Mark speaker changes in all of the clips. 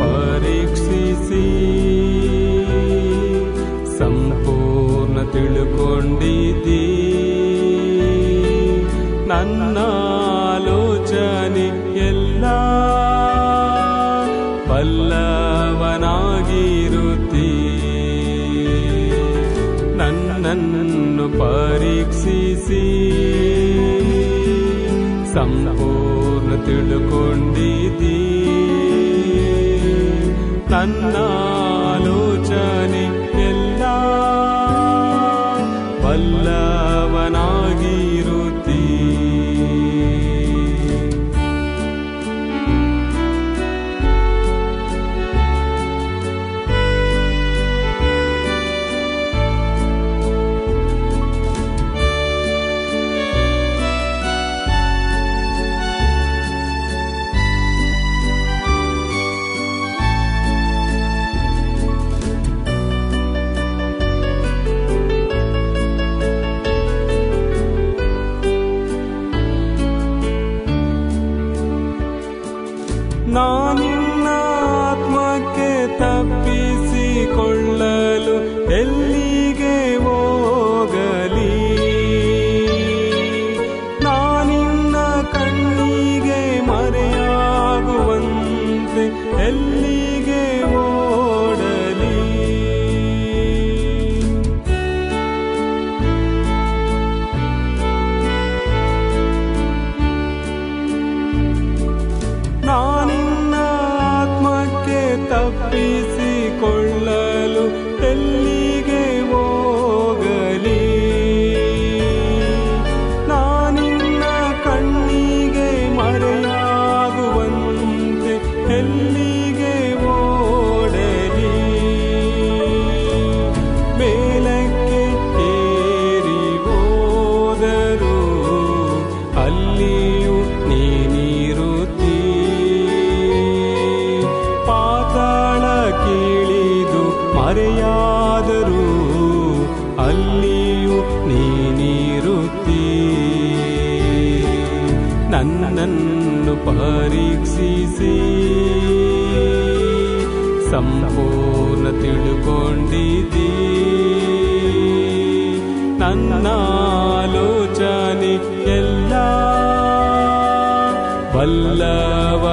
Speaker 1: परक्षिसि। ತಪ್ಪಿಸಿಕೊಳ್ಳಲು ಎಲ್ಲಿಗೆ ಸಂಪೂರ್ಣ ತಿಳುಕೊಂಡಿದ್ದೀ. ನನ್ನ ಆಲೋಚನೆ ಎಲ್ಲ ಬಲ್ಲವನಾಗಿರುತ್ತೀ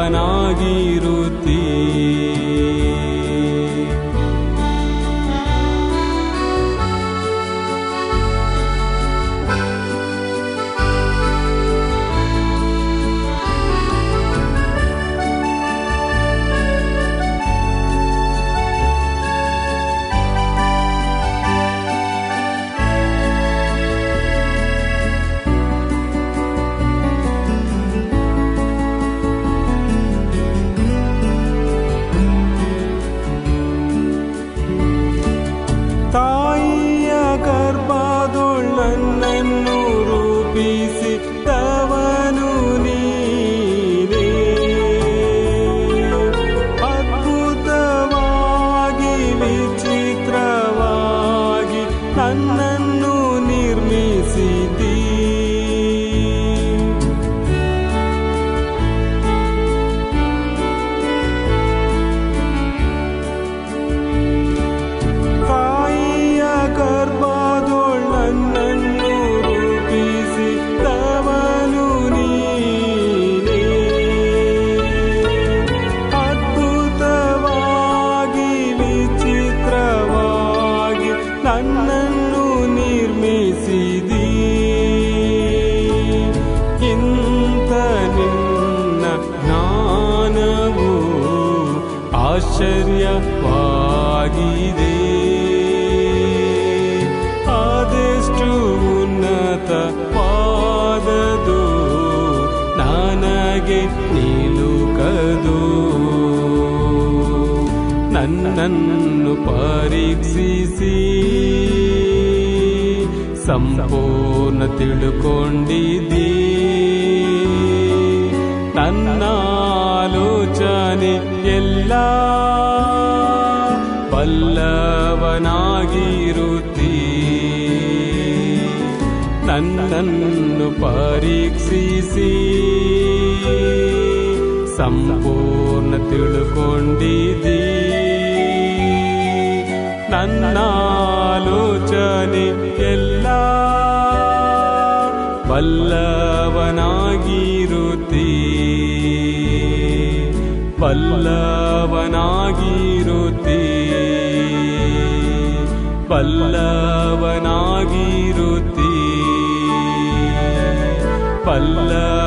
Speaker 1: ನನ್ನನ್ನು ಪರೀಕ್ಷಿಸಿ ಸಂಪೂರ್ಣ ತಿಳುಕೊಂಡಿದ್ದೀ. ನನ್ನ ಆಲೋಚನೆ ಎಲ್ಲ ಬಲ್ಲವನಾಗಿರುತ್ತೀ ನನ್ನನ್ನು ಪರೀಕ್ಷಿಸಿ ಸಂಪೂರ್ಣ ತಿಳುಕೊಂಡಿದ್ದೀ. ನನ್ನ ಆಲೋಚನೆ ಎಲ್ಲ ಪಲ್ಲವನಾಗಿರುತ್ತಿ. ಪಲ್ಲವನಾಗಿರುತ್ತಿ. ಪಲ್ಲವನಾಗಿರುತ್ತಿ. ಬಲ್ಲವನಾಗಿರುತ್ತೀ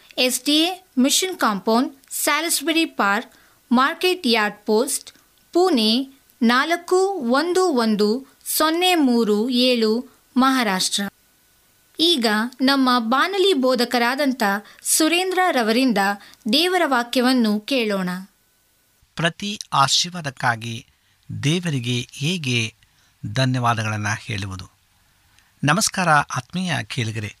Speaker 2: S D A Mission Compound, Salisbury Park, Market Yard post, Pune ನಾಲ್ಕು ಒಂದು ಒಂದು ಸೊನ್ನೆ ಮೂರು ಏಳು, ಮಹಾರಾಷ್ಟ್ರ. ಈಗ ನಮ್ಮ ಬಾನಲಿ ಬೋಧಕರಾದಂಥ ಸುರೇಂದ್ರ ರವರಿಂದ ದೇವರ ವಾಕ್ಯವನ್ನು ಕೇಳೋಣ.
Speaker 3: ಪ್ರತಿ ಆಶೀರ್ವಾದಕ್ಕಾಗಿ ದೇವರಿಗೆ ಹೇಗೆ ಧನ್ಯವಾದಗಳನ್ನು ಹೇಳುವುದು. ನಮಸ್ಕಾರ ಆತ್ಮೀಯ ಕೇಳಿಗರೆ.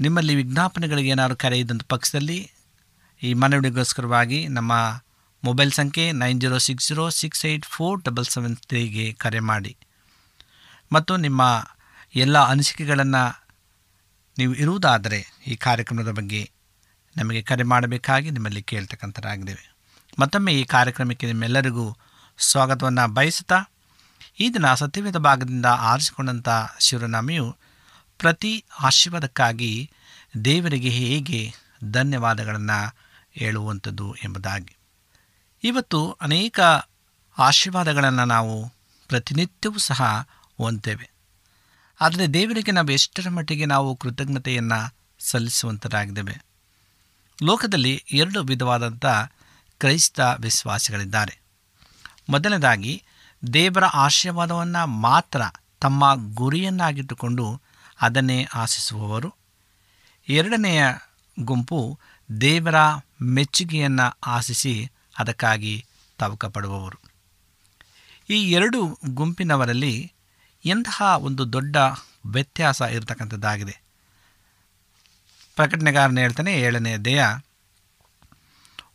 Speaker 3: ನಿಮ್ಮಲ್ಲಿ ವಿಜ್ಞಾಪನೆಗಳಿಗೆ ಏನಾದರೂ ಕರೆ ಇದ್ದಂಥ ಪಕ್ಷದಲ್ಲಿ ಈ ಮನವಿಗೋಸ್ಕರವಾಗಿ ನಮ್ಮ ಮೊಬೈಲ್ ಸಂಖ್ಯೆ nine zero six zero six eight four double seven ತ್ರೀಗೆ ಕರೆ ಮಾಡಿ. ಮತ್ತು ನಿಮ್ಮ ಎಲ್ಲ ಅನಿಸಿಕೆಗಳನ್ನು ನೀವು ಇರುವುದಾದರೆ ಈ ಕಾರ್ಯಕ್ರಮದ ಬಗ್ಗೆ ನಮಗೆ ಕರೆ ಮಾಡಬೇಕಾಗಿ ನಿಮ್ಮಲ್ಲಿ ಕೇಳ್ತಕ್ಕಂಥರಾಗಿದ್ದೇವೆ. ಮತ್ತೊಮ್ಮೆ ಈ ಕಾರ್ಯಕ್ರಮಕ್ಕೆ ನಿಮ್ಮೆಲ್ಲರಿಗೂ ಸ್ವಾಗತವನ್ನು ಬಯಸುತ್ತಾ ಈ ದಿನ ಸತ್ಯವೇದ ಭಾಗದಿಂದ ಆರಿಸಿಕೊಂಡಂಥ ಶಿವನಾಮೆಯು ಪ್ರತಿ ಆಶೀರ್ವಾದಕ್ಕಾಗಿ ದೇವರಿಗೆ ಹೇಗೆ ಧನ್ಯವಾದಗಳನ್ನು ಹೇಳುವಂಥದ್ದು ಎಂಬುದಾಗಿ. ಇವತ್ತು ಅನೇಕ ಆಶೀರ್ವಾದಗಳನ್ನು ನಾವು ಪ್ರತಿನಿತ್ಯವೂ ಸಹ ಹೊಂದೇವೆ ಆದರೆ ದೇವರಿಗೆ ನಾವು ಎಷ್ಟರ ಮಟ್ಟಿಗೆ ನಾವು ಕೃತಜ್ಞತೆಯನ್ನು ಸಲ್ಲಿಸುವಂತರಾಗಿದ್ದೇವೆ ಲೋಕದಲ್ಲಿ ಎರಡು ವಿಧವಾದಂಥ ಕ್ರೈಸ್ತ ವಿಶ್ವಾಸಿಗಳಿದ್ದಾರೆ. ಮೊದಲನೇದಾಗಿ ದೇವರ ಆಶೀರ್ವಾದವನ್ನು ಮಾತ್ರ ತಮ್ಮ ಗುರಿಯನ್ನಾಗಿಟ್ಟುಕೊಂಡು ಅದನ್ನೇ ಆಶಿಸುವವರು. ಎರಡನೆಯ ಗುಂಪು ದೇವರ ಮೆಚ್ಚುಗೆಯನ್ನು ಆಶಿಸಿ ಅದಕ್ಕಾಗಿ ತವಕ ಪಡುವವರು ಈ ಎರಡು ಗುಂಪಿನವರಲ್ಲಿ ಎಂತಹ ಒಂದು ದೊಡ್ಡ ವ್ಯತ್ಯಾಸ ಇರತಕ್ಕಂಥದ್ದಾಗಿದೆ. ಪ್ರಕಟಣೆಗಾರನ ಹೇಳ್ತಾನೆ ಏಳನೇ ದೇಹ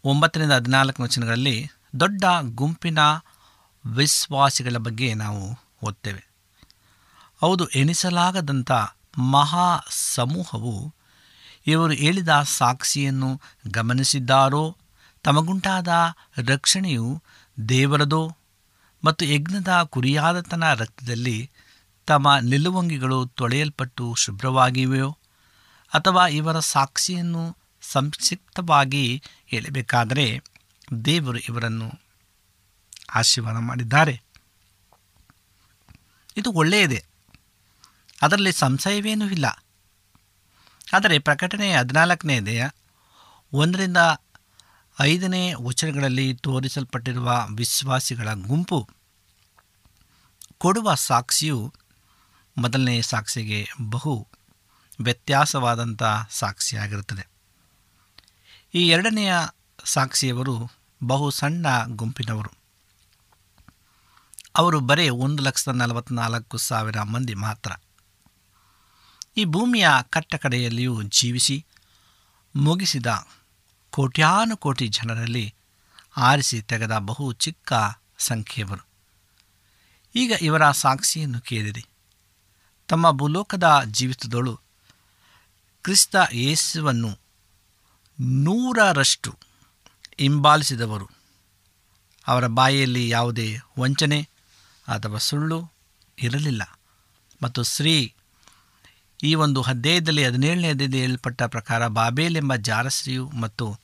Speaker 3: ಒಂಬತ್ತರಿಂದ ಹದಿನಾಲ್ಕು ವಚನಗಳಲ್ಲಿ ದೊಡ್ಡ ಗುಂಪಿನ ವಿಶ್ವಾಸಿಗಳ ಬಗ್ಗೆ ನಾವು ಓದ್ತೇವೆ. ಹೌದು, ಎಣಿಸಲಾಗದಂಥ ಮಹಾ ಸಮೂಹವು ಇವರು ಹೇಳಿದ ಸಾಕ್ಷಿಯನ್ನು ಗಮನಿಸಿದ್ದಾರೋ? ತಮಗುಂಟಾದ ರಕ್ಷಣೆಯು ದೇವರದೋ? ಮತ್ತು ಯಜ್ಞದ ಕುರಿಯಾದತನ ರಕ್ತದಲ್ಲಿ ತಮ್ಮ ನಿಲುವಂಗಿಗಳು ತೊಳೆಯಲ್ಪಟ್ಟು ಶುಭ್ರವಾಗಿವೆಯೋ? ಅಥವಾ ಇವರ ಸಾಕ್ಷಿಯನ್ನು ಸಂಕ್ಷಿಪ್ತವಾಗಿ ಹೇಳಬೇಕಾದರೆ ದೇವರು ಇವರನ್ನು ಆಶೀರ್ವಾದ ಮಾಡಿದ್ದಾರೆ. ಇದು ಒಳ್ಳೆಯದೇ. ಅದರಲ್ಲಿ ಸಂಶಯವೇನೂ ಇಲ್ಲ. ಆದರೆ ಪ್ರಕಟಣೆ ಹದಿನಾಲ್ಕನೆಯದೆಯ ಒಂದರಿಂದ ಐದನೇ ವಚನಗಳಲ್ಲಿ ತೋರಿಸಲ್ಪಟ್ಟಿರುವ ವಿಶ್ವಾಸಿಗಳ ಗುಂಪು ಕೊಡುವ ಸಾಕ್ಷಿಯು ಮೊದಲನೇ ಸಾಕ್ಷಿಗೆ ಬಹು ವ್ಯತ್ಯಾಸವಾದಂಥ ಸಾಕ್ಷಿಯಾಗಿರುತ್ತದೆ. ಈ ಎರಡನೆಯ ಸಾಕ್ಷಿಯವರು ಬಹು ಸಣ್ಣ ಗುಂಪಿನವರು. ಅವರು ಬರೇ ಒಂದು ಲಕ್ಷದ ನಲವತ್ತ್ನಾಲ್ಕು ಸಾವಿರ ಮಂದಿ ಮಾತ್ರ. ಈ ಭೂಮಿಯ ಕಟ್ಟಕಡೆಯಲ್ಲಿಯೂ ಜೀವಿಸಿ, ಮುಗಿಸಿದ ಕೋಟ್ಯಾನುಕೋಟಿ ಜನರಲ್ಲಿ ಆರಿಸಿ ತೆಗೆದ ಬಹು ಚಿಕ್ಕ ಸಂಖ್ಯೆಯವರು. ಈಗ ಇವರ ಸಾಕ್ಷಿಯನ್ನು ಕೇಳಿರಿ. ತಮ್ಮ ಭೂಲೋಕದ ಜೀವಿತದಳು ಕ್ರಿಸ್ತ ಯೇಸುವನ್ನು ನೂರರಷ್ಟು ಹಿಂಬಾಲಿಸಿದವರು. ಅವರ ಬಾಯಿಯಲ್ಲಿ ಯಾವುದೇ ವಂಚನೆ ಅಥವಾ ಸುಳ್ಳು ಇರಲಿಲ್ಲ. ಮತ್ತು ಸ್ತ್ರೀ ಈ ಒಂದು ಅಧ್ಯಾಯದಲ್ಲಿ ಹದಿನೇಳನೇ ಅಧ್ಯಾಯದಲ್ಲಿ ಹೇಳಲ್ಪಟ್ಟ ಪ್ರಕಾರ ಬಾಬೇಲ್ ಎಂಬ ಜಾರಸ್ತ್ರೀಯು ಮತ್ತು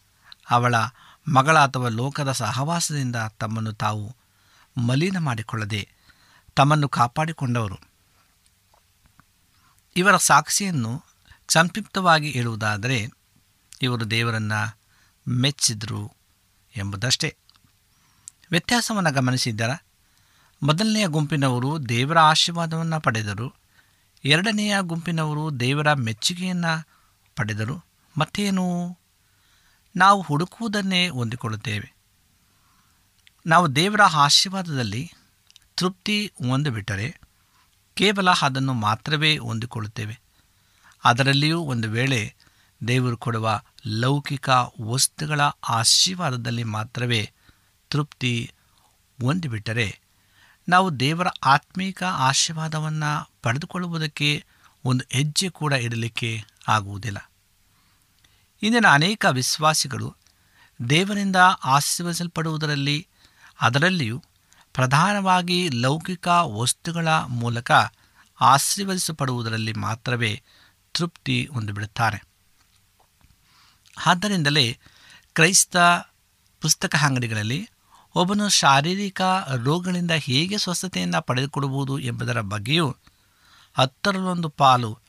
Speaker 3: ಅವಳ ಮಗಳ ಅಥವಾ ಲೋಕದ ಸಹವಾಸದಿಂದ ತಮ್ಮನ್ನು ತಾವು ಮಲಿನ ಮಾಡಿಕೊಳ್ಳದೆ ತಮ್ಮನ್ನು ಕಾಪಾಡಿಕೊಂಡವರು. ಇವರ ಸಾಕ್ಷಿಯನ್ನು ಸಂಕ್ಷಿಪ್ತವಾಗಿ ಹೇಳುವುದಾದರೆ, ಇವರು ದೇವರನ್ನು ಮೆಚ್ಚಿದರು ಎಂಬುದಷ್ಟೇ. ವ್ಯತ್ಯಾಸವನ್ನು ಗಮನಿಸಿದ್ದರ? ಮೊದಲನೆಯ ಗುಂಪಿನವರು ದೇವರ ಆಶೀರ್ವಾದವನ್ನು ಪಡೆದರು. ಎರಡನೆಯ ಗುಂಪಿನವರು ದೇವರ ಮೆಚ್ಚುಗೆಯನ್ನು ಪಡೆದರು. ಮತ್ತೇನು? ನಾವು ಹುಡುಕುವುದನ್ನೇ ಹೊಂದಿಕೊಳ್ಳುತ್ತೇವೆ. ನಾವು ದೇವರ ಆಶೀರ್ವಾದದಲ್ಲಿ ತೃಪ್ತಿ ಹೊಂದಿಬಿಟ್ಟರೆ ಕೇವಲ ಅದನ್ನು ಮಾತ್ರವೇ ಹೊಂದಿಕೊಳ್ಳುತ್ತೇವೆ. ಅದರಲ್ಲಿಯೂ ಒಂದು ವೇಳೆ ದೇವರು ಕೊಡುವ ಲೌಕಿಕ ವಸ್ತುಗಳ ಆಶೀರ್ವಾದದಲ್ಲಿ ಮಾತ್ರವೇ ತೃಪ್ತಿ ಹೊಂದಿಬಿಟ್ಟರೆ ನಾವು ದೇವರ ಆತ್ಮೀಕ ಆಶೀರ್ವಾದವನ್ನು ಪಡೆದುಕೊಳ್ಳುವುದಕ್ಕೆ ಒಂದು ಹೆಜ್ಜೆ ಕೂಡ ಇಡಲಿಕ್ಕೆ ಆಗುವುದಿಲ್ಲ. ಇಂದಿನ ಅನೇಕ ವಿಶ್ವಾಸಿಗಳು ದೇವರಿಂದ ಆಶೀರ್ವದಿಸಲ್ಪಡುವುದರಲ್ಲಿ, ಅದರಲ್ಲಿಯೂ ಪ್ರಧಾನವಾಗಿ ಲೌಕಿಕ ವಸ್ತುಗಳ ಮೂಲಕ ಆಶೀರ್ವದಿಸಲ್ಪಡುವುದರಲ್ಲಿ ಮಾತ್ರವೇ ತೃಪ್ತಿ ಹೊಂದಿಬಿಡುತ್ತಾರೆ. ಆದ್ದರಿಂದಲೇ ಕ್ರೈಸ್ತ ಪುಸ್ತಕ ಅಂಗಡಿಗಳಲ್ಲಿ ಒಬ್ಬನು ಶಾರೀರಿಕ ರೋಗಗಳಿಂದ ಹೇಗೆ ಸ್ವಸ್ಥತೆಯನ್ನು ಪಡೆದುಕೊಡಬಹುದು ಎಂಬುದರ ಬಗ್ಗೆಯೂ ಹತ್ತರಲ್ಲೊಂದು ಪಾಲು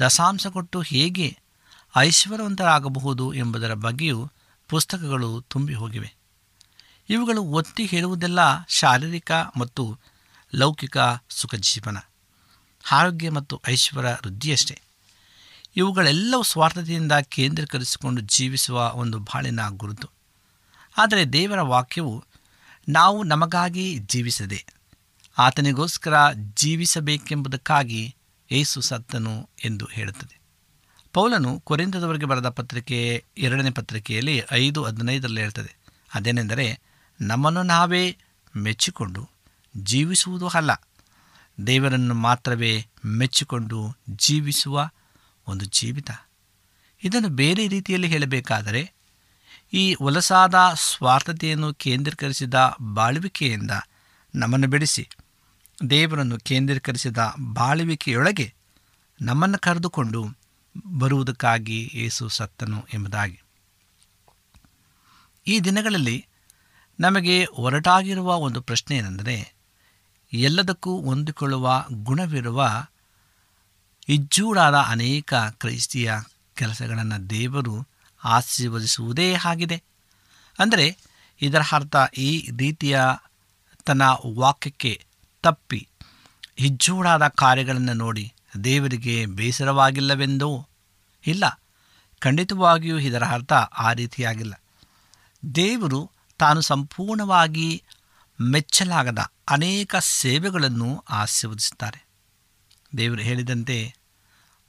Speaker 3: ದಶಾಂಶ ಕೊಟ್ಟು ಹೇಗೆ ಐಶ್ವರ್ಯವಂತರಾಗಬಹುದು ಎಂಬುದರ ಬಗ್ಗೆಯೂ ಪುಸ್ತಕಗಳು ತುಂಬಿ ಹೋಗಿವೆ. ಇವುಗಳು ಒತ್ತಿ ಹೇಳುವುದೆಲ್ಲ ಶಾರೀರಿಕ ಮತ್ತು ಲೌಕಿಕ ಸುಖ ಜೀವನ ಆರೋಗ್ಯ ಮತ್ತು ಐಶ್ವರ್ಯ ವೃದ್ಧಿಯಷ್ಟೇ. ಇವುಗಳೆಲ್ಲವೂ ಸ್ವಾರ್ಥತೆಯಿಂದ ಕೇಂದ್ರೀಕರಿಸಿಕೊಂಡು ಜೀವಿಸುವ ಒಂದು ಬಾಳಿನ ಗುರುತು. ಆದರೆ ದೇವರ ವಾಕ್ಯವು ನಾವು ನಮಗಾಗಿ ಜೀವಿಸದೆ ಆತನಿಗೋಸ್ಕರ ಜೀವಿಸಬೇಕೆಂಬುದಕ್ಕಾಗಿ ಏಸು ಸತ್ತನು ಎಂದು ಹೇಳುತ್ತದೆ. ಪೌಲನು ಕೊರಿಂದದವರೆಗೆ ಬರೆದ ಪತ್ರಿಕೆ ಎರಡನೇ ಪತ್ರಿಕೆಯಲ್ಲಿ ಐದು ಹದಿನೈದರಲ್ಲಿ ಹೇಳ್ತದೆ, ಅದೇನೆಂದರೆ, ನಮ್ಮನ್ನು ನಾವೇ ಮೆಚ್ಚಿಕೊಂಡು ಜೀವಿಸುವುದು ಅಲ್ಲ, ದೇವರನ್ನು ಮಾತ್ರವೇ ಮೆಚ್ಚಿಕೊಂಡು ಜೀವಿಸುವ ಒಂದು ಜೀವಿತ. ಇದನ್ನು ಬೇರೆ ರೀತಿಯಲ್ಲಿ ಹೇಳಬೇಕಾದರೆ ಈ ಒಲಸಾದ ಸ್ವಾರ್ಥತೆಯನ್ನು ಕೇಂದ್ರೀಕರಿಸಿದ ಬಾಳುವಿಕೆಯಿಂದ ನಮ್ಮನ್ನು ಬಿಡಿಸಿ. ದೇವರನ್ನು ಕೇಂದ್ರೀಕರಿಸಿದ ಬಾಳುವಿಕೆಯೊಳಗೆ ನಮ್ಮನ್ನು ಕರೆದುಕೊಂಡು ಬರುವುದಕ್ಕಾಗಿ ಏಸು ಸತ್ತನು ಎಂಬುದಾಗಿ. ಈ ದಿನಗಳಲ್ಲಿ ನಮಗೆ ಹೊರಟಾಗಿರುವ ಒಂದು ಪ್ರಶ್ನೆ ಏನೆಂದರೆ ಎಲ್ಲದಕ್ಕೂ ಹೊಂದಿಕೊಳ್ಳುವ ಗುಣವಿರುವ ಇಜ್ಜೂಡಾದ ಅನೇಕ ಕ್ರೈಸ್ತಿಯ ಕೆಲಸಗಳನ್ನು ದೇವರು ಆಶೀರ್ವದಿಸುವುದೇ ಆಗಿದೆ ಅಂದರೆ ಇದರ ಅರ್ಥ ಈ ರೀತಿಯ ತನ್ನ ವಾಕ್ಯಕ್ಕೆ ತಪ್ಪಿ ಹಿಜ್ಜೂಡಾದ ಕಾರ್ಯಗಳನ್ನು ನೋಡಿ ದೇವರಿಗೆ ಬೇಸರವಾಗಿಲ್ಲವೆಂದೋ? ಇಲ್ಲ. ಖಂಡಿತವಾಗಿಯೂ ಇದರ ಅರ್ಥ ಆ ರೀತಿಯಾಗಿಲ್ಲ. ದೇವರು ತಾನು ಸಂಪೂರ್ಣವಾಗಿ ಮೆಚ್ಚಲಾಗದ ಅನೇಕ ಸೇವೆಗಳನ್ನು ಆಶೀರ್ವದಿಸುತ್ತಾರೆ. ದೇವರು ಹೇಳಿದಂತೆ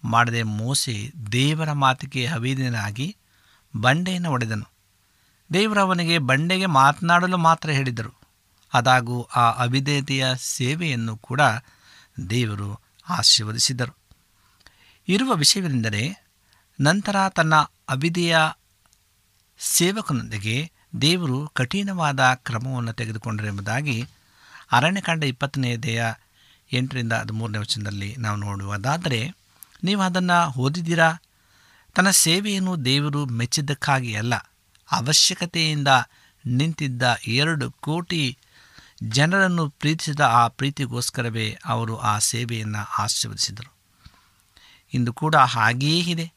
Speaker 3: ಮಾಡದೆ ಮೋಸೆ ದೇವರ ಮಾತಿಗೆ ಅವೇದನಾಗಿ ಬಂಡೆಯನ್ನು ಒಡೆದನು. ದೇವರು ಅವನಿಗೆ ಬಂಡೆಗೆ ಮಾತನಾಡಲು ಮಾತ್ರ ಹೇಳಿದರು. ಅದಾಗೂ ಆ ಅವಿಧೇಯತೆಯ ಸೇವೆಯನ್ನು ಕೂಡ ದೇವರು ಆಶೀರ್ವದಿಸಿದರು. ಇರುವ ವಿಷಯವೆಂದರೆ, ನಂತರ ತನ್ನ ಅವಿದೆಯ ಸೇವಕನೊಂದಿಗೆ ದೇವರು ಕಠಿಣವಾದ ಕ್ರಮವನ್ನು ತೆಗೆದುಕೊಂಡರೆಂಬುದಾಗಿ ಅರಣ್ಯಕಾಂಡ ಇಪ್ಪತ್ತನೇ ದೇಹ ಎಂಟರಿಂದ ಹದಿಮೂರನೇ ವಚನದಲ್ಲಿ ನಾವು ನೋಡುವುದಾದರೆ, ನೀವು ಅದನ್ನು ಓದಿದ್ದೀರಾ? ತನ್ನ ಸೇವೆಯನ್ನು ದೇವರು ಮೆಚ್ಚಿದ್ದಕ್ಕಾಗಿ ಅಲ್ಲ, ಅವಶ್ಯಕತೆಯಿಂದ ನಿಂತಿದ್ದ ಎರಡು ಕೋಟಿ ಜನರನ್ನು ಪ್ರೀತಿಸಿದ ಆ ಪ್ರೀತಿಗೋಸ್ಕರವೇ ಅವರು ಆ ಸೇವೆಯನ್ನು ಆಶೀರ್ವದಿಸಿದರು. ಇಂದು ಕೂಡ ಹಾಗೆಯೇ ಇದೆ.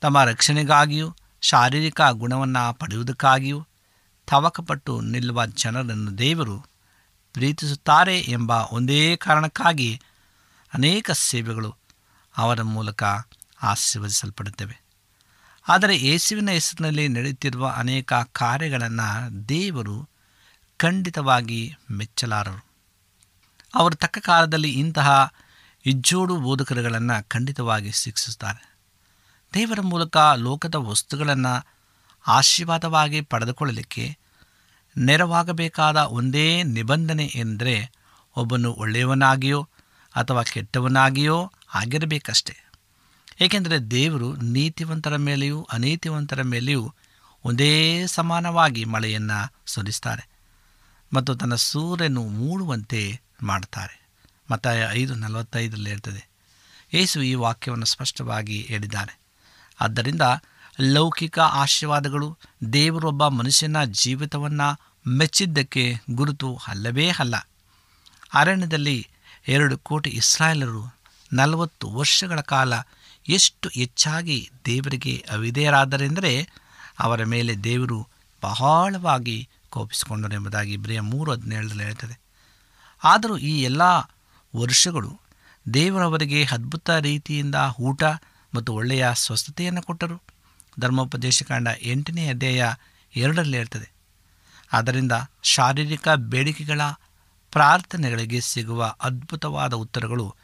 Speaker 3: ತಮ್ಮ ರಕ್ಷಣೆಗಾಗಿಯೂ, ಶಾರೀರಿಕ ಗುಣವನ್ನು ಪಡೆಯುವುದಕ್ಕಾಗಿಯೂ ತವಕಪಟ್ಟು ನಿಲ್ಲುವ ಜನರನ್ನು ದೇವರು ಪ್ರೀತಿಸುತ್ತಾರೆ ಎಂಬ ಒಂದೇ ಕಾರಣಕ್ಕಾಗಿ ಅನೇಕ ಸೇವೆಗಳು ಅವರ ಮೂಲಕ ಆಶೀರ್ವದಿಸಲ್ಪಡುತ್ತವೆ. ಆದರೆ ಯೇಸುವಿನ ಹೆಸರಿನಲ್ಲಿ ನಡೆಯುತ್ತಿರುವ ಅನೇಕ ಕಾರ್ಯಗಳನ್ನು ದೇವರು ಖಂಡಿತವಾಗಿ ಮೆಚ್ಚಲಾರರು. ಅವರು ತಕ್ಕ ಕಾಲದಲ್ಲಿ ಇಂತಹ ಇಜ್ಜೋಡು ಬೋಧಕರುಗಳನ್ನು ಖಂಡಿತವಾಗಿ ಶಿಕ್ಷಿಸುತ್ತಾರೆ. ದೇವರ ಮೂಲಕ ಲೋಕದ ವಸ್ತುಗಳನ್ನು ಆಶೀರ್ವಾದವಾಗಿ ಪಡೆದುಕೊಳ್ಳಲಿಕ್ಕೆ ನೆರವಾಗಬೇಕಾದ ಒಂದೇ ನಿಬಂಧನೆ ಎಂದರೆ ಒಬ್ಬನು ಒಳ್ಳೆಯವನಾಗಿಯೋ ಅಥವಾ ಕೆಟ್ಟವನಾಗಿಯೋ ಆಗಿರಬೇಕಷ್ಟೆ. ಏಕೆಂದರೆ ದೇವರು ನೀತಿವಂತರ ಮೇಲೆಯೂ ಅನೀತಿವಂತರ ಮೇಲೆಯೂ ಒಂದೇ ಸಮಾನವಾಗಿ ಮಳೆಯನ್ನು ಸುರಿಸ್ತಾರೆ ಮತ್ತು ತನ್ನ ಸೂರ್ಯನು ಮೂಡುವಂತೆ ಮಾಡ್ತಾರೆ. ಮತ್ತು ಐದು ನಲವತ್ತೈದರಲ್ಲಿ ಇರ್ತದೆ ಯೇಸು ಈ ವಾಕ್ಯವನ್ನು ಸ್ಪಷ್ಟವಾಗಿ ಹೇಳಿದ್ದಾರೆ. ಆದ್ದರಿಂದ ಲೌಕಿಕ ಆಶೀರ್ವಾದಗಳು ದೇವರೊಬ್ಬ ಮನುಷ್ಯನ ಜೀವಿತವನ್ನು ಮೆಚ್ಚಿದ್ದಕ್ಕೆ ಗುರುತು ಅಲ್ಲವೇ ಅಲ್ಲ. ಅರಣ್ಯದಲ್ಲಿ ಎರಡು ಕೋಟಿ ಇಸ್ರಾಯೇಲರು ನಲವತ್ತು ವರ್ಷಗಳ ಕಾಲ ಎಷ್ಟು ಹೆಚ್ಚಾಗಿ ದೇವರಿಗೆ ಅವಿಧೇಯರಾದರೆಂದರೆ ಅವರ ಮೇಲೆ ದೇವರು ಬಹಳವಾಗಿ ಕೋಪಿಸಿಕೊಂಡರು ಎಂಬುದಾಗಿ ಇಬ್ಬರಿಯ ಮೂರು ಹದಿನೇಳರಲ್ಲಿ ಹೇಳ್ತದೆ. ಆದರೂ ಈ ಎಲ್ಲ ವರ್ಷಗಳು ದೇವರವರಿಗೆ ಅದ್ಭುತ ರೀತಿಯಿಂದ ಊಟ ಮತ್ತು ಒಳ್ಳೆಯ ಸ್ವಸ್ಥತೆಯನ್ನು ಕೊಟ್ಟರು. ಧರ್ಮೋಪದೇಶ ಕಂಡ ಎಂಟನೇ ಅಧ್ಯಾಯ ಎರಡರಲ್ಲಿ ಹೇಳ್ತದೆ, ಆದ್ದರಿಂದ ಶಾರೀರಿಕ ಬೇಡಿಕೆಗಳ ಪ್ರಾರ್ಥನೆಗಳಿಗೆ ಸಿಗುವ ಅದ್ಭುತವಾದ ಉತ್ತರಗಳು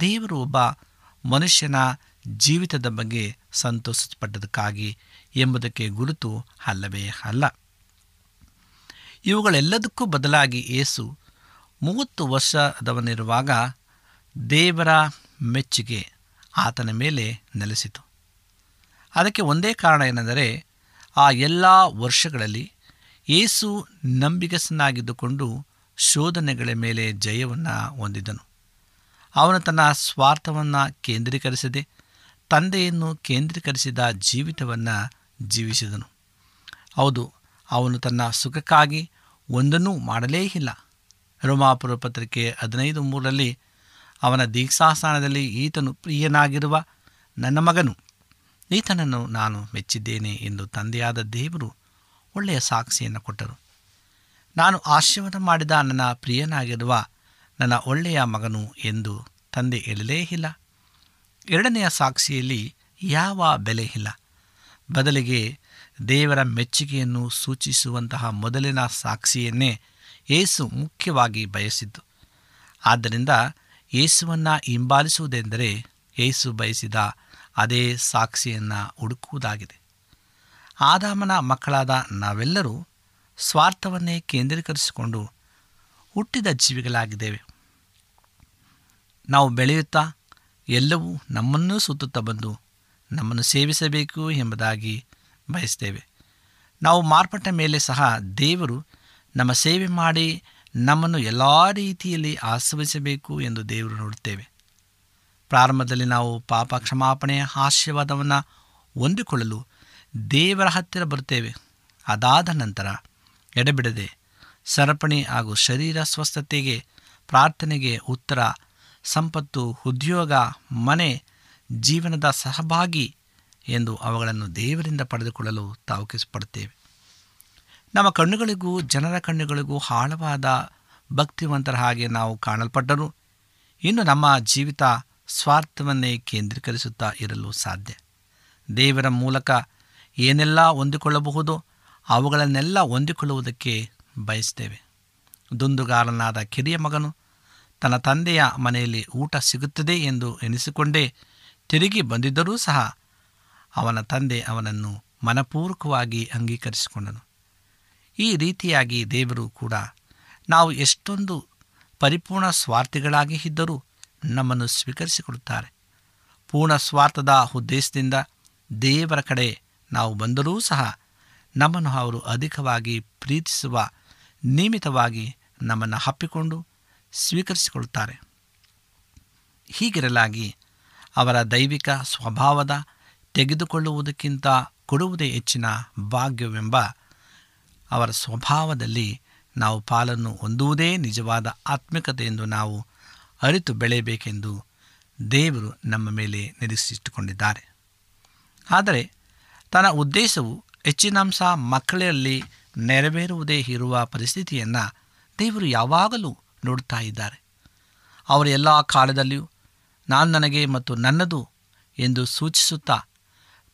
Speaker 3: ದೇವರು ಒಬ್ಬ ಮನುಷ್ಯನ ಜೀವಿತದ ಬಗ್ಗೆ ಸಂತೋಷಪಟ್ಟದಕ್ಕಾಗಿ ಎಂಬುದಕ್ಕೆ ಗುರುತು ಅಲ್ಲವೇ ಅಲ್ಲ. ಇವುಗಳೆಲ್ಲದಕ್ಕೂ ಬದಲಾಗಿ ಏಸು ಮೂವತ್ತು ವರ್ಷದವನಿರುವಾಗ ದೇವರ ಮೆಚ್ಚುಗೆ ಆತನ ಮೇಲೆ ನೆಲೆಸಿತು. ಅದಕ್ಕೆ ಒಂದೇ ಕಾರಣ ಏನೆಂದರೆ ಆ ಎಲ್ಲ ವರ್ಷಗಳಲ್ಲಿ ಏಸು ನಂಬಿಗಸನಾಗಿದ್ದುಕೊಂಡು ಶೋಧನೆಗಳ ಮೇಲೆ ಜಯವನ್ನು ಹೊಂದಿದನು. ಅವನು ತನ್ನ ಸ್ವಾರ್ಥವನ್ನು ಕೇಂದ್ರೀಕರಿಸದೆ. ತಂದೆಯನ್ನು ಕೇಂದ್ರೀಕರಿಸಿದ ಜೀವಿತವನ್ನು ಜೀವಿಸಿದನು. ಹೌದು, ಅವನು ತನ್ನ ಸುಖಕ್ಕಾಗಿ ಒಂದನ್ನೂ ಮಾಡಲೇ ಇಲ್ಲ. ರೋಮಾಪುರ ಪತ್ರಿಕೆ ಹದಿನೈದು ಮೂರರಲ್ಲಿ, ಅವನ ದೀಕ್ಷಾಸ್ಥಾನದಲ್ಲಿ ಈತನು ಪ್ರಿಯನಾಗಿರುವ ನನ್ನ ಮಗನು, ಈತನನ್ನು ನಾನು ಮೆಚ್ಚಿದ್ದೇನೆ ಎಂದು ತಂದೆಯಾದ ದೇವರು ಒಳ್ಳೆಯ ಸಾಕ್ಷಿಯನ್ನು ಕೊಟ್ಟರು. ನಾನು ಆಶೀರ್ವಾದ ಮಾಡಿದ ನನ್ನ ಪ್ರಿಯನಾಗಿರುವ ನನ್ನ ಒಳ್ಳೆಯ ಮಗನು ಎಂದು ತಂದೆ ಹೇಳಲೇ ಇಲ್ಲ. ಎರಡನೆಯ ಸಾಕ್ಷಿಯಲ್ಲಿ ಯಾವ ಬೆಲೆ ಇಲ್ಲ. ಬದಲಿಗೆ ದೇವರ ಮೆಚ್ಚುಗೆಯನ್ನು ಸೂಚಿಸುವಂತಹ ಮೊದಲಿನ ಸಾಕ್ಷಿಯನ್ನೇ ಏಸು ಮುಖ್ಯವಾಗಿ ಬಯಸಿದ್ದು. ಆದ್ದರಿಂದ ಯೇಸುವನ್ನು ಹಿಂಬಾಲಿಸುವುದೆಂದರೆ ಏಸು ಬಯಸಿದ ಅದೇ ಸಾಕ್ಷಿಯನ್ನು ಹುಡುಕುವುದಾಗಿದೆ. ಆದಾಮನ ಮಕ್ಕಳಾದ ನಾವೆಲ್ಲರೂ ಸ್ವಾರ್ಥವನ್ನೇ ಕೇಂದ್ರೀಕರಿಸಿಕೊಂಡು ಹುಟ್ಟಿದ ಜೀವಿಗಳಾಗಿದ್ದೇವೆ. ನಾವು ಬೆಳೆಯುತ್ತಾ ಎಲ್ಲವೂ ನಮ್ಮನ್ನೂ ಸುತ್ತುತ್ತಾ ಬಂದು ನಮ್ಮನ್ನು ಸೇವಿಸಬೇಕು ಎಂಬುದಾಗಿ ಬಯಸ್ತೇವೆ. ನಾವು ಮಾರ್ಪಟ್ಟ ಮೇಲೆ ಸಹ ದೇವರು ನಮ್ಮ ಸೇವೆ ಮಾಡಿ ನಮ್ಮನ್ನು ಎಲ್ಲ ರೀತಿಯಲ್ಲಿ ಆಸ್ವಿಸಬೇಕು ಎಂದು ದೇವರು ನೋಡುತ್ತೇವೆ. ಪ್ರಾರಂಭದಲ್ಲಿ ನಾವು ಪಾಪ ಕ್ಷಮಾಪಣೆಯ ಆಶೀರ್ವಾದವನ್ನು ಹೊಂದಿಕೊಳ್ಳಲು ದೇವರ ಹತ್ತಿರ ಬರುತ್ತೇವೆ. ಅದಾದ ನಂತರ ಎಡೆಬಿಡದೆ ಸರಪಣಿ ಹಾಗೂ ಶರೀರ ಸ್ವಸ್ಥತೆಗೆ ಪ್ರಾರ್ಥನೆಗೆ ಉತ್ತರ ಸಂಪತ್ತು, ಉದ್ಯೋಗ, ಮನೆ, ಜೀವನದ ಸಹಭಾಗಿ ಎಂದು ಅವುಗಳನ್ನು ದೇವರಿಂದ ಪಡೆದುಕೊಳ್ಳಲು ತಾವಕಿಸಪಡುತ್ತೇವೆ ನಮ್ಮ ಕಣ್ಣುಗಳಿಗೂ, ಜನರ ಕಣ್ಣುಗಳಿಗೂ ಆಳವಾದ, ಭಕ್ತಿವಂತರ ಹಾಗೆ ನಾವು ಕಾಣಲ್ಪಟ್ಟರು ಇನ್ನು ನಮ್ಮ ಜೀವಿತ ಸ್ವಾರ್ಥವನ್ನೇ ಕೇಂದ್ರೀಕರಿಸುತ್ತಾ ಇರಲು ಸಾಧ್ಯ. ದೇವರ ಮೂಲಕ ಏನೆಲ್ಲ ಹೊಂದಿಕೊಳ್ಳಬಹುದು ಅವುಗಳನ್ನೆಲ್ಲ ಹೊಂದಿಕೊಳ್ಳುವುದಕ್ಕೆ ಬಯಸ್ತೇವೆ. ದುಂದುಗಾರನಾದ ಕಿರಿಯ ಮಗನು ತನ್ನ ತಂದೆಯ ಮನೆಯಲ್ಲಿ ಊಟ ಸಿಗುತ್ತದೆ ಎಂದು ಎನಿಸಿಕೊಂಡೇ ತಿರುಗಿ ಬಂದಿದ್ದರೂ ಸಹ ಅವನ ತಂದೆ ಅವನನ್ನು ಮನಪೂರ್ವಕವಾಗಿ ಅಂಗೀಕರಿಸಿಕೊಂಡನು. ಈ ರೀತಿಯಾಗಿ ದೇವರು ಕೂಡ ನಾವು ಎಷ್ಟೊಂದು ಪರಿಪೂರ್ಣ ಸ್ವಾರ್ಥಿಗಳಾಗಿ ಇದ್ದರೂ ನಮ್ಮನ್ನು ಸ್ವೀಕರಿಸಿಕೊಡುತ್ತಾರೆ. ಪೂರ್ಣ ಸ್ವಾರ್ಥದ ಉದ್ದೇಶದಿಂದ ದೇವರ ಕಡೆ ನಾವು ಬಂದರೂ ಸಹ ನಮ್ಮನ್ನು ಅವರು ಅಧಿಕವಾಗಿ ಪ್ರೀತಿಸುವ ನಿಯಮಿತವಾಗಿ ನಮ್ಮನ್ನು ಹಪ್ಪಿಕೊಂಡು ಸ್ವೀಕರಿಸಿಕೊಳ್ಳುತ್ತಾರೆ. ಹೀಗಿರಲಾಗಿ ಅವರ ದೈವಿಕ ಸ್ವಭಾವದ ತೆಗೆದುಕೊಳ್ಳುವುದಕ್ಕಿಂತ ಕೊಡುವುದೇ ಹೆಚ್ಚಿನ ಭಾಗ್ಯವೆಂಬ ಅವರ ಸ್ವಭಾವದಲ್ಲಿ ನಾವು ಪಾಲನ್ನು ಹೊಂದುವುದೇ ನಿಜವಾದ ಆತ್ಮಿಕತೆ ಎಂದು ನಾವು ಅರಿತು ಬೆಳೆಯಬೇಕೆಂದು ದೇವರು ನಮ್ಮ ಮೇಲೆ ನಿರೀಕ್ಷಿಸಿಟ್ಟುಕೊಂಡಿದ್ದಾರೆ. ಆದರೆ ತನ್ನ ಉದ್ದೇಶವು ಹೆಚ್ಚಿನಾಂಶ ಮಕ್ಕಳಲ್ಲಿ ನೆರವೇರುವುದೇ ಇರುವ ಪರಿಸ್ಥಿತಿಯನ್ನು ದೇವರು ಯಾವಾಗಲೂ ನೋಡುತ್ತಾ ಇದ್ದಾರೆ. ಅವರ ಎಲ್ಲ ಕಾಲದಲ್ಲಿಯೂ ನಾನು ನನಗೆ ಮತ್ತು ನನ್ನದು ಎಂದು ಸೂಚಿಸುತ್ತಾ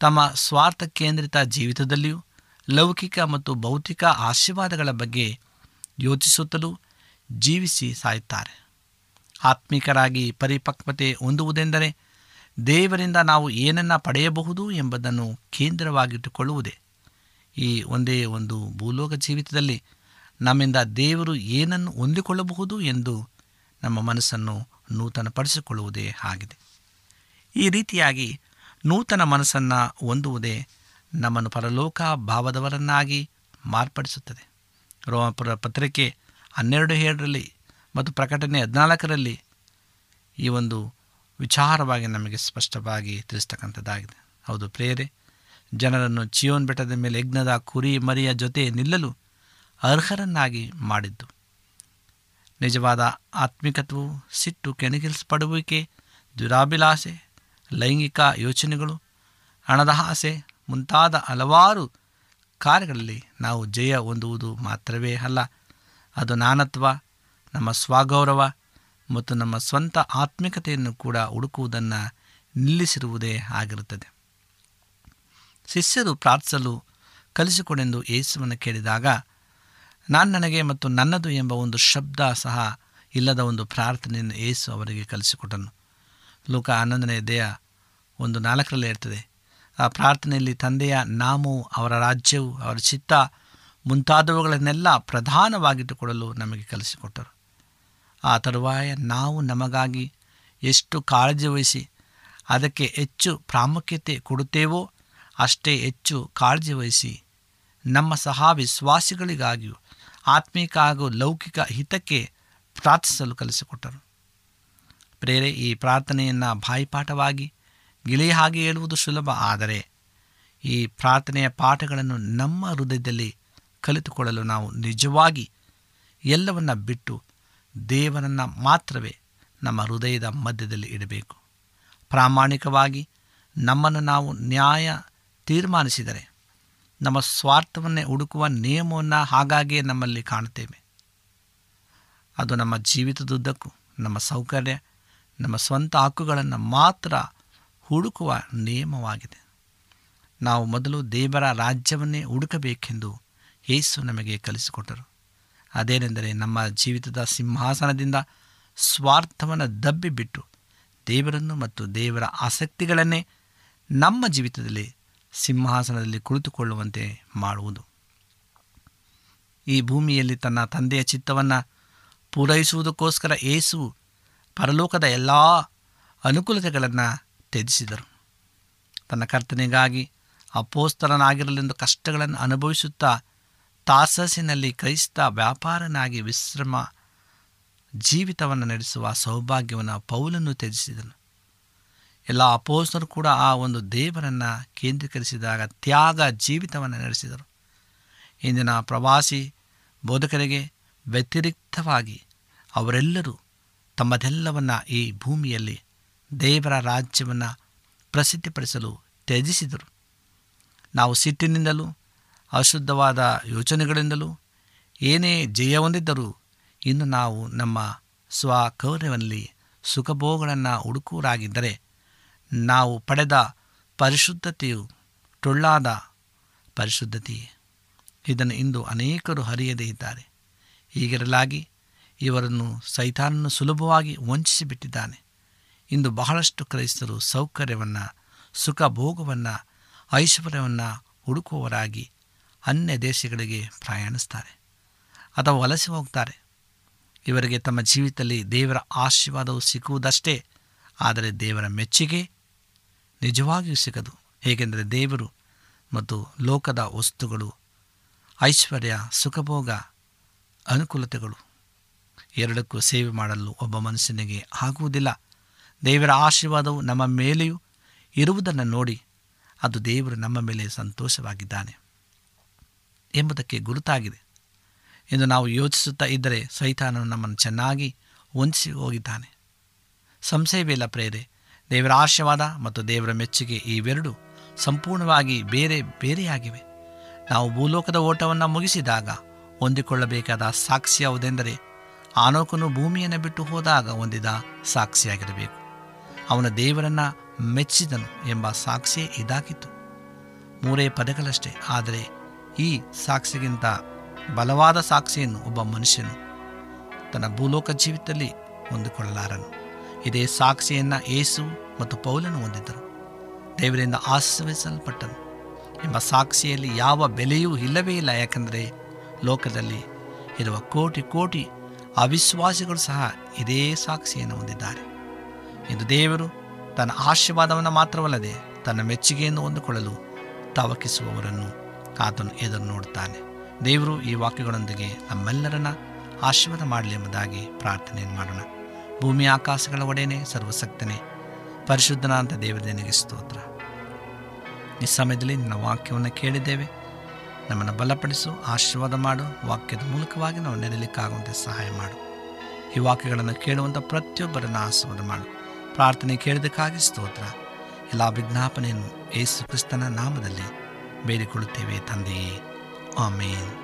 Speaker 3: ತಮ್ಮ ಸ್ವಾರ್ಥ ಕೇಂದ್ರಿತ ಜೀವಿತದಲ್ಲಿಯೂ ಲೌಕಿಕ ಮತ್ತು ಭೌತಿಕ ಆಶೀರ್ವಾದಗಳ ಬಗ್ಗೆ ಯೋಚಿಸುತ್ತಲೂ ಜೀವಿಸಿ ಸಾಯುತ್ತಾರೆ. ಆತ್ಮಿಕರಾಗಿ ಪರಿಪಕ್ವತೆ ಹೊಂದುವುದೆಂದರೆ ದೇವರಿಂದ ನಾವು ಏನನ್ನ ಪಡೆಯಬಹುದು ಎಂಬುದನ್ನು ಕೇಂದ್ರವಾಗಿಟ್ಟುಕೊಳ್ಳುವುದೇ. ಈ ಒಂದೇ ಒಂದು ಭೂಲೋಕ ಜೀವಿತದಲ್ಲಿ ನಮ್ಮಿಂದ ದೇವರು ಏನನ್ನು ಹೊಂದಿಕೊಳ್ಳಬಹುದು ಎಂದು ನಮ್ಮ ಮನಸ್ಸನ್ನು ನೂತನಪಡಿಸಿಕೊಳ್ಳುವುದೇ ಆಗಿದೆ. ಈ ರೀತಿಯಾಗಿ ನೂತನ ಮನಸ್ಸನ್ನು ಹೊಂದುವುದೇ ನಮ್ಮನ್ನು ಪರಲೋಕ ಭಾವದವರನ್ನಾಗಿ ಮಾರ್ಪಡಿಸುತ್ತದೆ. ರೋಮಪುರ ಪತ್ರಿಕೆ ಹನ್ನೆರಡು ಏಳರಲ್ಲಿ ಮತ್ತು ಪ್ರಕಟಣೆ ಹದಿನಾಲ್ಕರಲ್ಲಿ ಈ ಒಂದು ವಿಚಾರವಾಗಿ ನಮಗೆ ಸ್ಪಷ್ಟವಾಗಿ ತಿಳಿಸ್ತಕ್ಕಂಥದ್ದಾಗಿದೆ. ಹೌದು ಪ್ರೇರೆ ಜನರನ್ನು ಚಿಯೋನ್ ಬೆಟ್ಟದ ಮೇಲೆ ಯಜ್ಞದ ಕುರಿ ಮರಿಯ ಜೊತೆ ನಿಲ್ಲಲು ಅರ್ಹರನ್ನಾಗಿ ಮಾಡಿದ್ದು. ನಿಜವಾದ ಆತ್ಮಿಕತ್ವವು ಸಿಟ್ಟು ಕೆಣಗಿಸಲ್ಪಡುವಿಕೆ, ದುರಾಭಿಲಾಷೆ, ಲೈಂಗಿಕ ಯೋಚನೆಗಳು, ಹಣದ ಆಸೆ ಮುಂತಾದ ಹಲವಾರು ಕಾರ್ಯಗಳಲ್ಲಿ ನಾವು ಜಯ ಹೊಂದುವುದು ಮಾತ್ರವೇ ಅಲ್ಲ. ಅದು ನಾನತ್ವ ನಮ್ಮ ಸ್ವಗೌರವ ಮತ್ತು ನಮ್ಮ ಸ್ವಂತ ಆತ್ಮಿಕತೆಯನ್ನು ಕೂಡ ಹುಡುಕುವುದನ್ನು ನಿಲ್ಲಿಸಿರುವುದೇ ಆಗಿರುತ್ತದೆ. ಶಿಷ್ಯರು ಪ್ರಾರ್ಥಿಸಲು ಕಲಿಸಿಕೊಡೆಂದು ಯೇಸುವನ್ನು ಕೇಳಿದಾಗ ನಾನು ನನಗೆ ಮತ್ತು ನನ್ನದು ಎಂಬ ಒಂದು ಶಬ್ದ ಸಹ ಇಲ್ಲದ ಒಂದು ಪ್ರಾರ್ಥನೆಯನ್ನು ಏಸು ಅವರಿಗೆ ಕಲಿಸಿಕೊಟ್ಟನು. ಲೋಕ ಹನ್ನೊಂದನೇ ದೇಹ ಒಂದು ನಾಲ್ಕರಲ್ಲೇ ಇರ್ತದೆ ಆ ಪ್ರಾರ್ಥನೆಯಲ್ಲಿ ತಂದೆಯ ನಾಮವು ಅವರ ರಾಜ್ಯವು, ಅವರ ಚಿತ್ತ, ಮುಂತಾದವುಗಳನ್ನೆಲ್ಲ ಪ್ರಧಾನವಾಗಿಟ್ಟುಕೊಡಲು ನಮಗೆ ಕಲಿಸಿಕೊಟ್ಟರು. ಆ ತರುವಾಯ ನಾವು ನಮಗಾಗಿ ಎಷ್ಟು ಕಾಳಜಿ ವಹಿಸಿ ಅದಕ್ಕೆ ಹೆಚ್ಚು ಪ್ರಾಮುಖ್ಯತೆ ಕೊಡುತ್ತೇವೋ ಅಷ್ಟೇ ಹೆಚ್ಚು ಕಾಳಜಿ ವಹಿಸಿ ನಮ್ಮ ಸಹ ವಿಶ್ವಾಸಿಗಳಿಗಾಗಿಯೂ ಆತ್ಮಿಕ ಹಾಗೂ ಲೌಕಿಕ ಹಿತಕ್ಕೆ ಪ್ರಾರ್ಥಿಸಲು ಕಲಿಸಿಕೊಟ್ಟರು. ಪ್ರೇರೆ, ಈ ಪ್ರಾರ್ಥನೆಯನ್ನು ಬಾಯಿಪಾಠವಾಗಿ ಗಿಳಿ ಹಾಗೆ ಹೇಳುವುದು ಸುಲಭ, ಆದರೆ ಈ ಪ್ರಾರ್ಥನೆಯ ಪಾಠಗಳನ್ನು ನಮ್ಮ ಹೃದಯದಲ್ಲಿ ಕಲಿತುಕೊಳ್ಳಲು ನಾವು ನಿಜವಾಗಿ ಎಲ್ಲವನ್ನ ಬಿಟ್ಟು ದೇವರನ್ನು ಮಾತ್ರವೇ ನಮ್ಮ ಹೃದಯದ ಮಧ್ಯದಲ್ಲಿ ಇಡಬೇಕು. ಪ್ರಾಮಾಣಿಕವಾಗಿ ನಮ್ಮನ್ನು ನಾವು ನ್ಯಾಯ ತೀರ್ಮಾನಿಸಿದರೆ ನಮ್ಮ ಸ್ವಾರ್ಥವನ್ನೇ ಹುಡುಕುವ ನಿಯಮವನ್ನು ಹಾಗಾಗಿ ನಮ್ಮಲ್ಲಿ ಕಾಣುತ್ತೇವೆ. ಅದು ನಮ್ಮ ಜೀವಿತದುದ್ದಕ್ಕೂ, ನಮ್ಮ ಸೌಕರ್ಯ, ನಮ್ಮ ಸ್ವಂತ ಹಕ್ಕುಗಳನ್ನು ಮಾತ್ರ ಹುಡುಕುವ ನಿಯಮವಾಗಿದೆ. ನಾವು ಮೊದಲು ದೇವರ ರಾಜ್ಯವನ್ನೇ ಹುಡುಕಬೇಕೆಂದು ಯೇಸು ನಮಗೆ ಕಲಿಸಿಕೊಟ್ಟರು. ಅದೇನೆಂದರೆ ನಮ್ಮ ಜೀವಿತದ ಸಿಂಹಾಸನದಿಂದ ಸ್ವಾರ್ಥವನ್ನು ದಬ್ಬಿಬಿಟ್ಟು ದೇವರನ್ನು ಮತ್ತು ದೇವರ ಆಸಕ್ತಿಗಳನ್ನೇ ನಮ್ಮ ಜೀವಿತದಲ್ಲಿ ಸಿಂಹಾಸನದಲ್ಲಿ ಕುಳಿತುಕೊಳ್ಳುವಂತೆ ಮಾಡುವುದು. ಈ ಭೂಮಿಯಲ್ಲಿ ತನ್ನ ತಂದೆಯ ಚಿತ್ತವನ್ನು ಪೂರೈಸುವುದಕ್ಕೋಸ್ಕರ ಏಸು ಪರಲೋಕದ ಎಲ್ಲ ಅನುಕೂಲತೆಗಳನ್ನು ತ್ಯಜಿಸಿದರು. ತನ್ನ ಕರ್ತನೆಗಾಗಿ ಅಪೋಸ್ತರನಾಗಿರಲೆಂದು ಕಷ್ಟಗಳನ್ನು ಅನುಭವಿಸುತ್ತಾ ತಾಸಸಿನಲ್ಲಿ ಕ್ರೈಸ್ತ ವ್ಯಾಪಾರನಾಗಿ ವಿಶ್ರಮ ಜೀವಿತವನ್ನು ನಡೆಸುವ ಸೌಭಾಗ್ಯವನ್ನು ಪೌಲನ್ನು ತ್ಯಜಿಸಿದನು. ಎಲ್ಲ ಅಪೋಸ್ತರು ಕೂಡ ಆ ಒಂದು ದೇವರನ್ನು ಕೇಂದ್ರೀಕರಿಸಿದಾಗ ತ್ಯಾಗ ಜೀವಿತವನ್ನು ನಡೆಸಿದರು. ಇಂದಿನ ಪ್ರವಾಸಿ ಬೋಧಕರಿಗೆ ವ್ಯತಿರಿಕ್ತವಾಗಿ ಅವರೆಲ್ಲರೂ ತಮ್ಮದೆಲ್ಲವನ್ನು ಈ ಭೂಮಿಯಲ್ಲಿ ದೇವರ ರಾಜ್ಯವನ್ನು ಪ್ರಸಿದ್ಧಿಪಡಿಸಲು ತ್ಯಜಿಸಿದರು. ನಾವು ಸಿಟ್ಟಿನಿಂದಲೂ ಅಶುದ್ಧವಾದ ಯೋಚನೆಗಳಿಂದಲೂ ಏನೇ ಜಯ ಹೊಂದಿದ್ದರೂ ಇನ್ನು ನಾವು ನಮ್ಮ ಸ್ವಕೌರ್ಯದಲ್ಲಿ ಸುಖಭೋಗಗಳನ್ನು ಹುಡುಕುವರಾಗಿದ್ದರೆ ನಾವು ಪಡೆದ ಪರಿಶುದ್ಧತೆಯು ಟೊಳ್ಳಾದ ಪರಿಶುದ್ಧತೆಯೇ. ಇದನ್ನು ಇಂದು ಅನೇಕರು ಹರಿಯದೇ ಇದ್ದಾರೆ. ಹೀಗಿರಲಾಗಿ ಇವರನ್ನು ಸೈತಾನನ್ನು ಸುಲಭವಾಗಿ ವಂಚಿಸಿಬಿಟ್ಟಿದ್ದಾನೆ. ಇಂದು ಬಹಳಷ್ಟು ಕ್ರೈಸ್ತರು ಸೌಕರ್ಯವನ್ನು ಸುಖ ಭೋಗವನ್ನು ಐಶ್ವರ್ಯವನ್ನು ಹುಡುಕುವವರಾಗಿ ಅನ್ಯ ದೇಶಗಳಿಗೆ ಪ್ರಯಾಣಿಸ್ತಾರೆ. ಅಥವಾ ವಲಸೆ ಹೋಗ್ತಾರೆ. ಇವರಿಗೆ ತಮ್ಮ ಜೀವಿತದಲ್ಲಿ ದೇವರ ಆಶೀರ್ವಾದವು ಸಿಕ್ಕುವುದಷ್ಟೇ ಆದರೆ ದೇವರ ಮೆಚ್ಚುಗೆ ನಿಜವಾಗಿಯೂ ಸಿಗದು. ಹೇಗೆಂದರೆ ದೇವರು ಮತ್ತು ಲೋಕದ ವಸ್ತುಗಳು, ಐಶ್ವರ್ಯ, ಸುಖಭೋಗ, ಅನುಕೂಲತೆಗಳು ಎರಡಕ್ಕೂ ಸೇವೆ ಮಾಡಲು ಒಬ್ಬ ಮನುಷ್ಯನಿಗೆ ಆಗುವುದಿಲ್ಲ. ದೇವರ ಆಶೀರ್ವಾದವು ನಮ್ಮ ಮೇಲೆಯೂ ಇರುವುದನ್ನು ನೋಡಿ ಅದು ದೇವರು ನಮ್ಮ ಮೇಲೆ ಸಂತೋಷವಾಗಿದ್ದಾನೆ ಎಂಬುದಕ್ಕೆ ಗುರುತಾಗಿದೆ. ಎಂದು ನಾವು ಯೋಚಿಸುತ್ತಾ ಇದ್ದರೆ ಸೈತಾನನು ನಮ್ಮನ್ನು ಚೆನ್ನಾಗಿ ವಂಚಿಸಿ ಹೋಗಿದ್ದಾನೆ. ಸಂಶಯವಿಲ್ಲ ಪ್ರೇರೆ ದೇವರ ಆಶೀರ್ವಾದ ಮತ್ತು ದೇವರ ಮೆಚ್ಚುಗೆ ಇವೆರಡು ಸಂಪೂರ್ಣವಾಗಿ ಬೇರೆ ಬೇರೆಯಾಗಿವೆ. ನಾವು ಭೂಲೋಕದ ಓಟವನ್ನು ಮುಗಿಸಿದಾಗ ಹೊಂದಿಕೊಳ್ಳಬೇಕಾದ ಸಾಕ್ಷಿ ಯಾವುದೆಂದರೆ ಆನೋಕನು ಭೂಮಿಯನ್ನು ಬಿಟ್ಟು ಹೋದಾಗ ಹೊಂದಿದ ಸಾಕ್ಷಿಯಾಗಿರಬೇಕು. ಅವನ ದೇವರನ್ನು ಮೆಚ್ಚಿದನು ಎಂಬ ಸಾಕ್ಷಿಯೇ ಇದಾಗಿತ್ತು. ಮೂರೇ ಪದಗಳಷ್ಟೇ, ಆದರೆ ಈ ಸಾಕ್ಷಿಗಿಂತ ಬಲವಾದ ಸಾಕ್ಷಿಯನ್ನು ಒಬ್ಬ ಮನುಷ್ಯನು ತನ್ನ ಭೂಲೋಕ ಜೀವಿತದಲ್ಲಿ ಹೊಂದಿಕೊಳ್ಳಲಾರನು. ಇದೇ ಸಾಕ್ಷಿಯನ್ನು ಏಸು ಮತ್ತು ಪೌಲನು ಹೊಂದಿದ್ದರು. ದೇವರಿಂದ ಆಶ್ರಯಿಸಲ್ಪಟ್ಟನು ಎಂಬ ಸಾಕ್ಷಿಯಲ್ಲಿ ಯಾವ ಬೆಲೆಯೂ ಇಲ್ಲವೇ ಇಲ್ಲ, ಯಾಕೆಂದರೆ ಲೋಕದಲ್ಲಿ ಇರುವ ಕೋಟಿ ಕೋಟಿ ಅವಿಶ್ವಾಸಿಗಳು ಸಹ ಇದೇ ಸಾಕ್ಷಿಯನ್ನು ಹೊಂದಿದ್ದಾರೆ. ಇದು ದೇವರು ತನ್ನ ಆಶೀರ್ವಾದವನ್ನು ಮಾತ್ರವಲ್ಲದೆ ತನ್ನ ಮೆಚ್ಚುಗೆಯನ್ನು ಹೊಂದಿಕೊಳ್ಳಲು ತವಕಿಸುವವರನ್ನು ಆತನು ಎದುರು ನೋಡುತ್ತಾನೆ. ದೇವರು ಈ ವಾಕ್ಯಗಳೊಂದಿಗೆ ನಮ್ಮೆಲ್ಲರನ್ನ ಆಶೀರ್ವಾದ ಮಾಡಲಿ ಎಂಬುದಾಗಿ ಪ್ರಾರ್ಥನೆಯನ್ನು ಮಾಡೋಣ. ಭೂಮಿ ಆಕಾಶಗಳ ಒಡೆಯನೆ ಸರ್ವಸಕ್ತನೇ ಪರಿಶುದ್ಧನಾದ ದೇವರನಿಗೆ ಸ್ತೋತ್ರ. ಈ ಸಮಯದಲ್ಲಿ ನಿನ್ನ ವಾಕ್ಯವನ್ನು ಕೇಳಿದ್ದೇವೆ. ನಮ್ಮನ್ನು ಬಲಪಡಿಸು, ಆಶೀರ್ವಾದ ಮಾಡು, ವಾಕ್ಯದ ಮೂಲಕವಾಗಿ ನಾವು ನೆರಲಿಕ್ಕಾಗುವಂತೆ ಸಹಾಯ ಮಾಡು. ಈ ವಾಕ್ಯಗಳನ್ನು ಕೇಳುವಂಥ ಪ್ರತಿಯೊಬ್ಬರನ್ನು ಆಶೀರ್ವಾದ ಮಾಡು. ಪ್ರಾರ್ಥನೆ ಕೇಳಿದಕ್ಕಾಗಿ ಸ್ತೋತ್ರ. ಎಲ್ಲ ವಿಜ್ಞಾಪನೆಯನ್ನು ಯೇಸು ಕ್ರಿಸ್ತನ ನಾಮದಲ್ಲಿ ಬೇಡಿಕೊಳ್ಳುತ್ತೇವೆ ತಂದೆಯೇ. ಆಮೇನ್.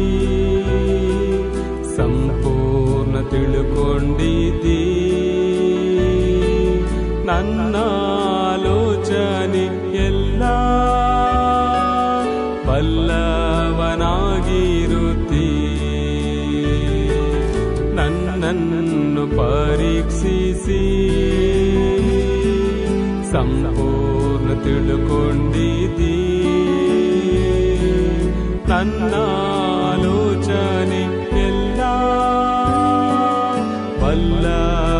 Speaker 1: ತಿಳುಕೊಂಡಿದ್ದೀ ನನ್ನ ಆಲೋಚನೆ ಎಲ್ಲ ಬಲ್ಲವನಾಗಿರುತ್ತೀ ನನ್ನನ್ನು ಪರೀಕ್ಷಿಸಿ. ಸಂಪೂರ್ಣ ತಿಳುಕೊಂಡಿದ್ದೀ. ನನ್ನ ಆಲೋಚನೆ ಎಲ್ಲ ಬಲ್ಲ